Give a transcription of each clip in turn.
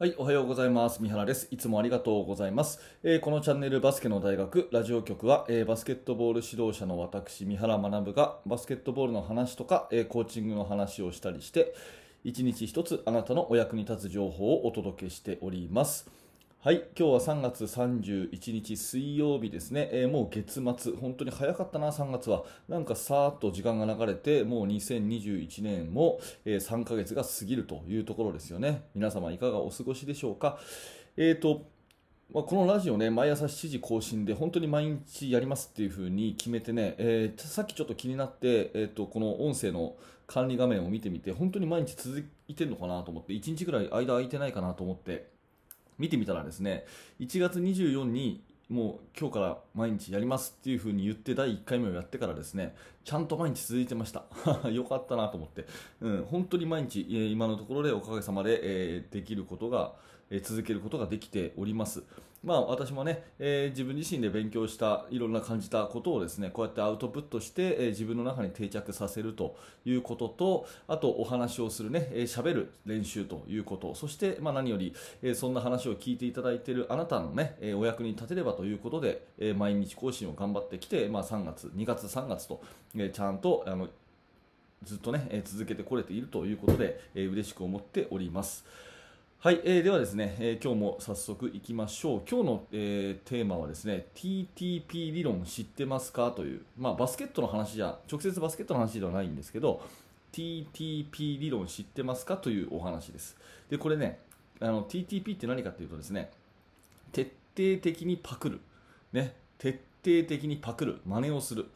はい、おはようございます。三原です。いつもありがとうございます。えーこのチャンネルバスケの大学ラジオ局は、えーバスケットボール指導者の私、三原学がバスケットボールの話とか、えーコーチングの話をしたりして、一日一つあなたのお役に立つ情報をお届けしております。はい、今日は3月31日水曜日ですね、えーもう月末、本当に早かったな、3月は。なんかさーっと時間が流れて、もう2021年も、え3ヶ月が過ぎるというところですよね。皆様いかがお過ごしでしょうか。えーとまあ、このラジオね、毎朝7時更新で、本当に毎日やりますっていう風に決めてね、えーさっきちょっと気になって、えー、とこの音声の管理画面を見てみて、本当に毎日続いてるのかなと思って、1日ぐらい間空いてないかなと思って、見てみたらですね、1月24にもう今日から毎日やりますっていう風に言って第1回目をやってからですね、ちゃんと毎日続いてました。よかったなと思って、うん、本当に毎日、今のところでおかげさまで、えできることが、え続けることができております。まあ私もね、えー自分自身で勉強したいろんな感じたことをですね、こうやってアウトプットして、えー自分の中に定着させるということと、あとお話をするね、えーる練習ということ、そしてまあ何より、えーそんな話を聞いていただいているあなたのね、えお役に立てればということで、え毎日更新を頑張ってきて、まあ3月、2月、3月と、えちゃんとあのずっとね、え続けてこれているということで、えー嬉しく思っております。はい、えーではですね、えー今日も早速いきましょう。今日の、えーテーマはですね、TTP 理論知ってますかという、まあバスケットの話じゃ、直接バスケットの話ではないんですけど、TTP 理論知ってますかというお話です。で、これね、あの TTP って何かっていうとですね、徹底的にパクる、ね、徹底的にパクる、真似をする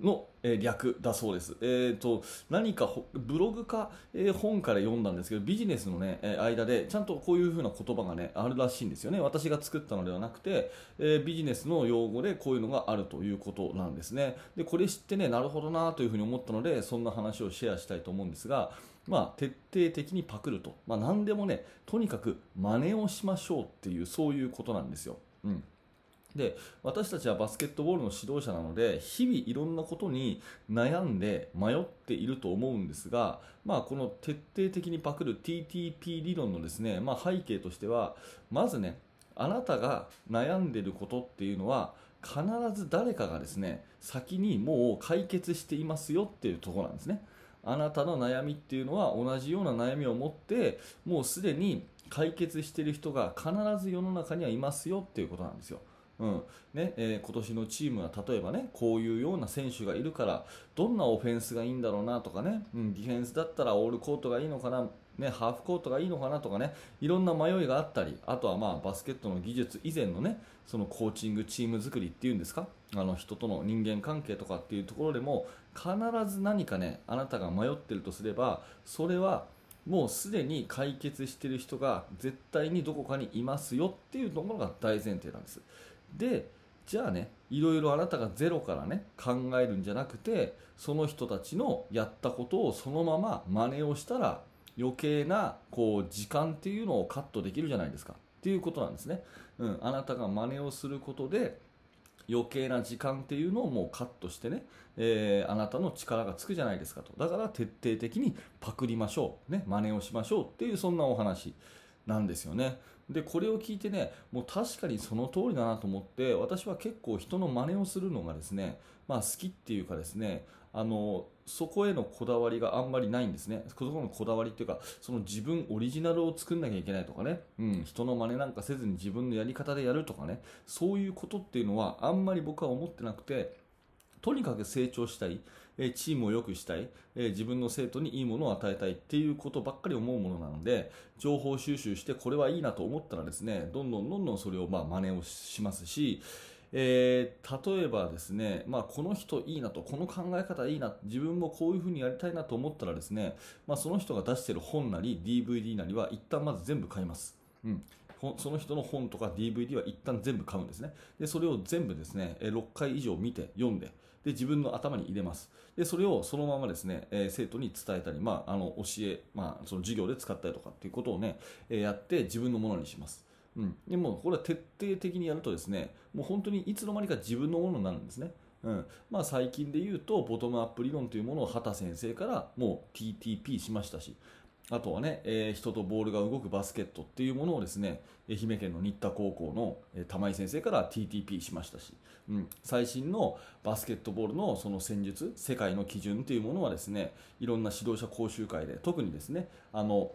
の、えー略だそうです。えー、と何かブログか、えー本から読んだんですけど、ビジネスの、ね、えー間でちゃんとこういう風な言葉が、ね、あるらしいんですよね。私が作ったのではなくて、えービジネスの用語でこういうのがあるということなんですね。でこれ知ってね、なるほどなというふうに思ったので、そんな話をシェアしたいと思うんですが、まあ、徹底的にパクると、まあ、何でもね、とにかく真似をしましょうっていう、そういうことなんですよ。うんで私たちはバスケットボールの指導者なので日々いろんなことに悩んで迷っていると思うんですが、まあ、この徹底的にパクる TTP 理論のですね、まあ、背景としてはまずねあなたが悩んでいることっていうのは必ず誰かがですね先にもう解決していますよっていうところなんですね。あなたの悩みっていうのは同じような悩みを持ってもうすでに解決している人が必ず世の中にはいますよっていうことなんですよ。うんねえー今年のチームは例えばねこういうような選手がいるからどんなオフェンスがいいんだろうなとかね、うん、ディフェンスだったらオールコートがいいのかな、ね、ハーフコートがいいのかなとかねいろんな迷いがあったりあとはまあバスケットの技術以前のねそのコーチングチーム作りっていうんですか？あの人との人間関係とかっていうところでも必ず何かねあなたが迷ってるとすればそれはもうすでに解決している人が絶対にどこかにいますよっていうところが大前提なんです。でじゃあねいろいろあなたがゼロからね考えるんじゃなくてその人たちのやったことをそのまま真似をしたら余計なこう時間っていうのをカットできるじゃないですか。っていうことなんですね、うん、あなたが真似をすることで余計な時間っていうのをもうカットしてね、えーあなたの力がつくじゃないですかと。だから徹底的にパクりましょう、ね、真似をしましょうっていうそんなお話。なんですよね。でこれを聞いてねもう確かにその通りだなと思って私は結構人の真似をするのがですね、まあ、好きっていうかですねあのそこへのこだわりがあんまりないんですね。そこのこだわりっていうかその自分オリジナルを作んなきゃいけないとかね、うん、人の真似なんかせずに自分のやり方でやるとかね。そういうことっていうのはあんまり僕は思ってなくてとにかく成長したい、えチームを良くしたい、え自分の生徒にいいものを与えたいっていうことばっかり思うものなので情報収集してこれはいいなと思ったらですねどんどんどんどんそれをまあ真似をしますし、えー例えばですね、まあ、この人いいなとこの考え方いいな自分もこういうふうにやりたいなと思ったらですね、まあ、その人が出している本なり DVD なりは一旦まず全部買います。うんその人の本とか DVD は一旦全部買うんですね。で、それを全部ですね、6回以上見て、読んで、で、自分の頭に入れます。で、それをそのままですね、えー生徒に伝えたり、まあ、あの、教え、まあ、その授業で使ったりとかっていうことをね、えーやって自分のものにします。うん。でも、これは徹底的にやるとですね、もう本当にいつの間にか自分のものになるんですね。うんまあ、最近で言うとボトムアップ理論というものを畑先生からもう TTP しましたしあとはね、えー人とボールが動くバスケットっていうものをですね愛媛県の新田高校のえー玉井先生から TTP しましたし、うん、最新のバスケットボールのその戦術世界の基準っていうものはですねいろんな指導者講習会で特にですねあの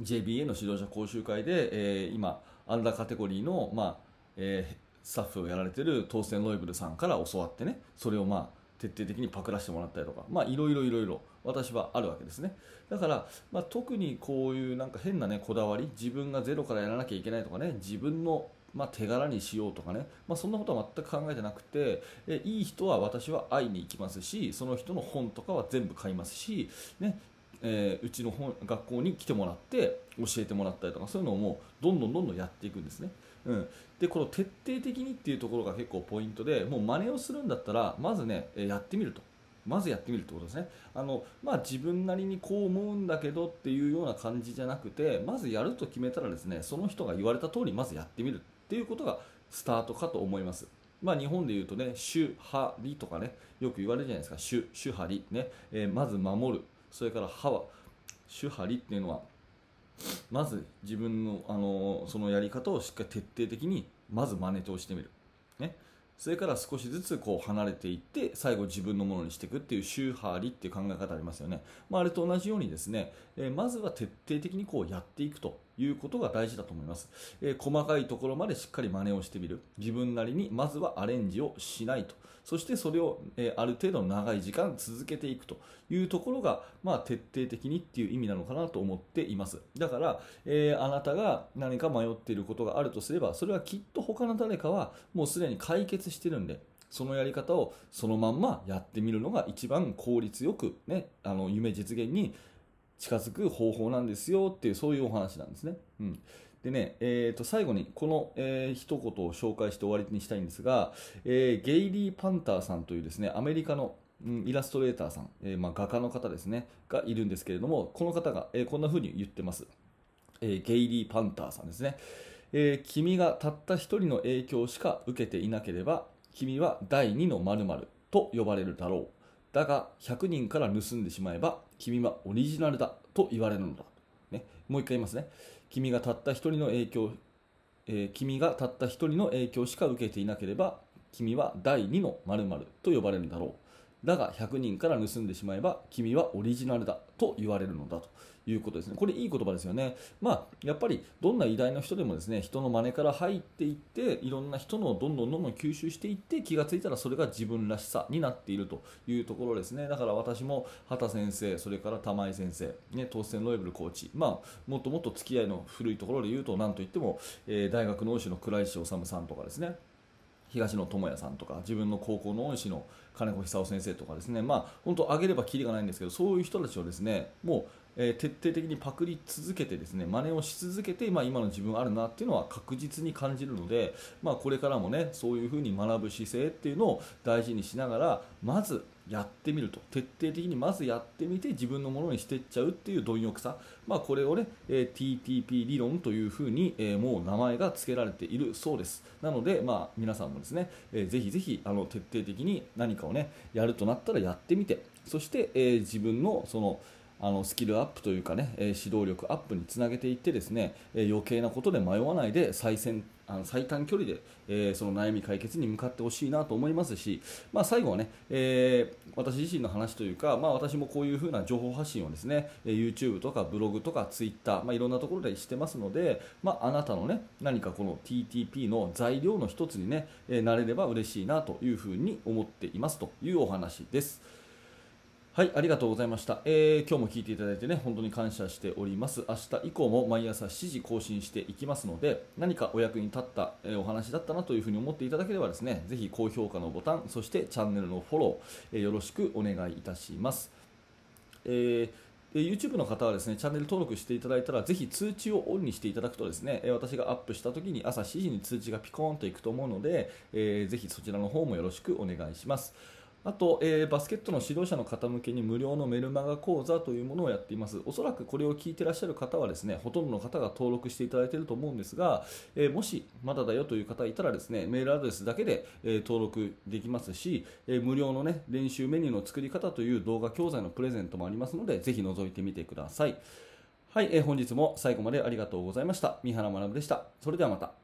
JBA の指導者講習会で、えー今アンダーカテゴリーの、まあえースタッフをやられてるトーステン・ロイブルさんから教わってねそれをまあ徹底的にパクらせてもらったりとかまあいろいろいろいろ私はあるわけですねだから、まあ、特にこういうなんか変なねこだわり自分がゼロからやらなきゃいけないとかね自分のまあ、手柄にしようとかね、まあ、そんなことは全く考えてなくてえいい人は私は会いに行きますしその人の本とかは全部買いますし、ねえーうちの本学校に来てもらって教えてもらったりとかそういうのをもうどんどんどんどんやっていくんですね。うん、でこの徹底的にっていうところが結構ポイントでもう真似をするんだったらまずねやってみると。まずやってみるってことですね。あの、まあ、自分なりにこう思うんだけどっていうような感じじゃなくてまずやると決めたらですねその人が言われた通りまずやってみるっていうことがスタートかと思います。まあ、日本でいうとね、主、張りとかね、よく言われるじゃないですか、主、主張り、ね、えーまず守る、それから歯は、主張りっていうのは、まず自分の、あのそのやり方をしっかり徹底的にまず真似としてみる、ね、それから少しずつこう離れていって最後自分のものにしていくっていう宗派理っていう考え方ありますよね、まあ、あれと同じようにですね、えまずは徹底的にこうやっていくと。いうことが大事だと思います、えー細かいところまでしっかり真似をしてみる。自分なりにまずはアレンジをしないと。そしてそれを、えーある程度長い時間続けていくというところが、まあ、徹底的にっていう意味なのかなと思っています。だから、えーあなたが何か迷っていることがあるとすればそれはきっと他の誰かはもうすでに解決してるんでそのやり方をそのまんまやってみるのが一番効率よく、ね、あの夢実現に近づく方法なんですよっていうそういうお話なんですね。うん。でね、えー、と最後にこの、えー一言を紹介して終わりにしたいんですが、えーゲイリー・パンターさんというですねアメリカの、イラストレーターさん、えーまあ、画家の方ですねがいるんですけれどもこの方が、えーこんな風に言ってます、えーゲイリー・パンターさんですね、え君がたった一人の影響しか受けていなければ君は第二の〇〇と呼ばれるだろう。だが100人から盗んでしまえば君はオリジナルだと言われるのだ、ね、もう一回言いますね。君がたった一人の影響、えー君がたった一人の影響しか受けていなければ君は第二の〇〇と呼ばれるだろう。だが100人から盗んでしまえば君はオリジナルだと言われるのだと。いうことですね。これいい言葉ですよね。まあ、やっぱりどんな偉大な人でもですね、人の真似から入っていって、いろんな人のどんどんどんどん吸収していって、気がついたらそれが自分らしさになっているというところですね。だから私も畑先生、それから玉井先生、ね、当選ロイブルコーチ、まあ、もっともっと付き合いの古いところで言うと、なんといっても、えー大学の恩師の倉石治さんとかですね、東野智也さんとか自分の高校の恩師の金子久夫先生とかですねまあ本当挙げればきりがないんですけどそういう人たちをですねもう、えー徹底的にパクり続けてですね真似をし続けて、まあ、今の自分あるなっていうのは確実に感じるので、まあ、これからもねそういうふうに学ぶ姿勢っていうのを大事にしながらまずやってみると。徹底的にまずやってみて自分のものにしていっちゃうっていう貪欲さ、まあ、これをね、えー TTP 理論というふうに、えーもう名前が付けられているそうです。なので、まあ、皆さんもですね、えーぜひぜひあの徹底的に何かをねやるとなったらやってみて。そして、えー自分のそのあのスキルアップというかね、え指導力アップにつなげていってですね、え余計なことで迷わないで最先あの最短距離で、えーその悩み解決に向かってほしいなと思いますし、まあ、最後はね、えー私自身の話というか、まあ、私もこういう風な情報発信をですね、え YouTube とかブログとか Twitter、まあ、いろんなところでしてますので、まあ、あなたのね何かこの TTP の材料の一つにね、えーなれれば嬉しいなというふうに思っていますというお話です。はい、ありがとうございました、えー今日も聞いていただいてね、本当に感謝しております。明日以降も毎朝7時更新していきますので、何かお役に立った、えーお話だったなというふうに思っていただければですね、ぜひ高評価のボタン、そしてチャンネルのフォロー、えーよろしくお願いいたします。えー YouTube の方はですねチャンネル登録していただいたらぜひ通知をオンにしていただくとですねえ私がアップした時に朝7時に通知がピコーンといくと思うので、えーぜひそちらの方もよろしくお願いします。あと、えーバスケットの指導者の方向けに無料のメルマガ講座というものをやっています。おそらくこれを聞いてらっしゃる方はですね、ほとんどの方が登録していただいていると思うんですが、えーもしまだだよという方いたらですね、メールアドレスだけで、えー登録できますし、えー無料のね、練習メニューの作り方という動画教材のプレゼントもありますので、ぜひ覗いてみてください。はい、えー本日も最後までありがとうございました三原学でしたそれではまた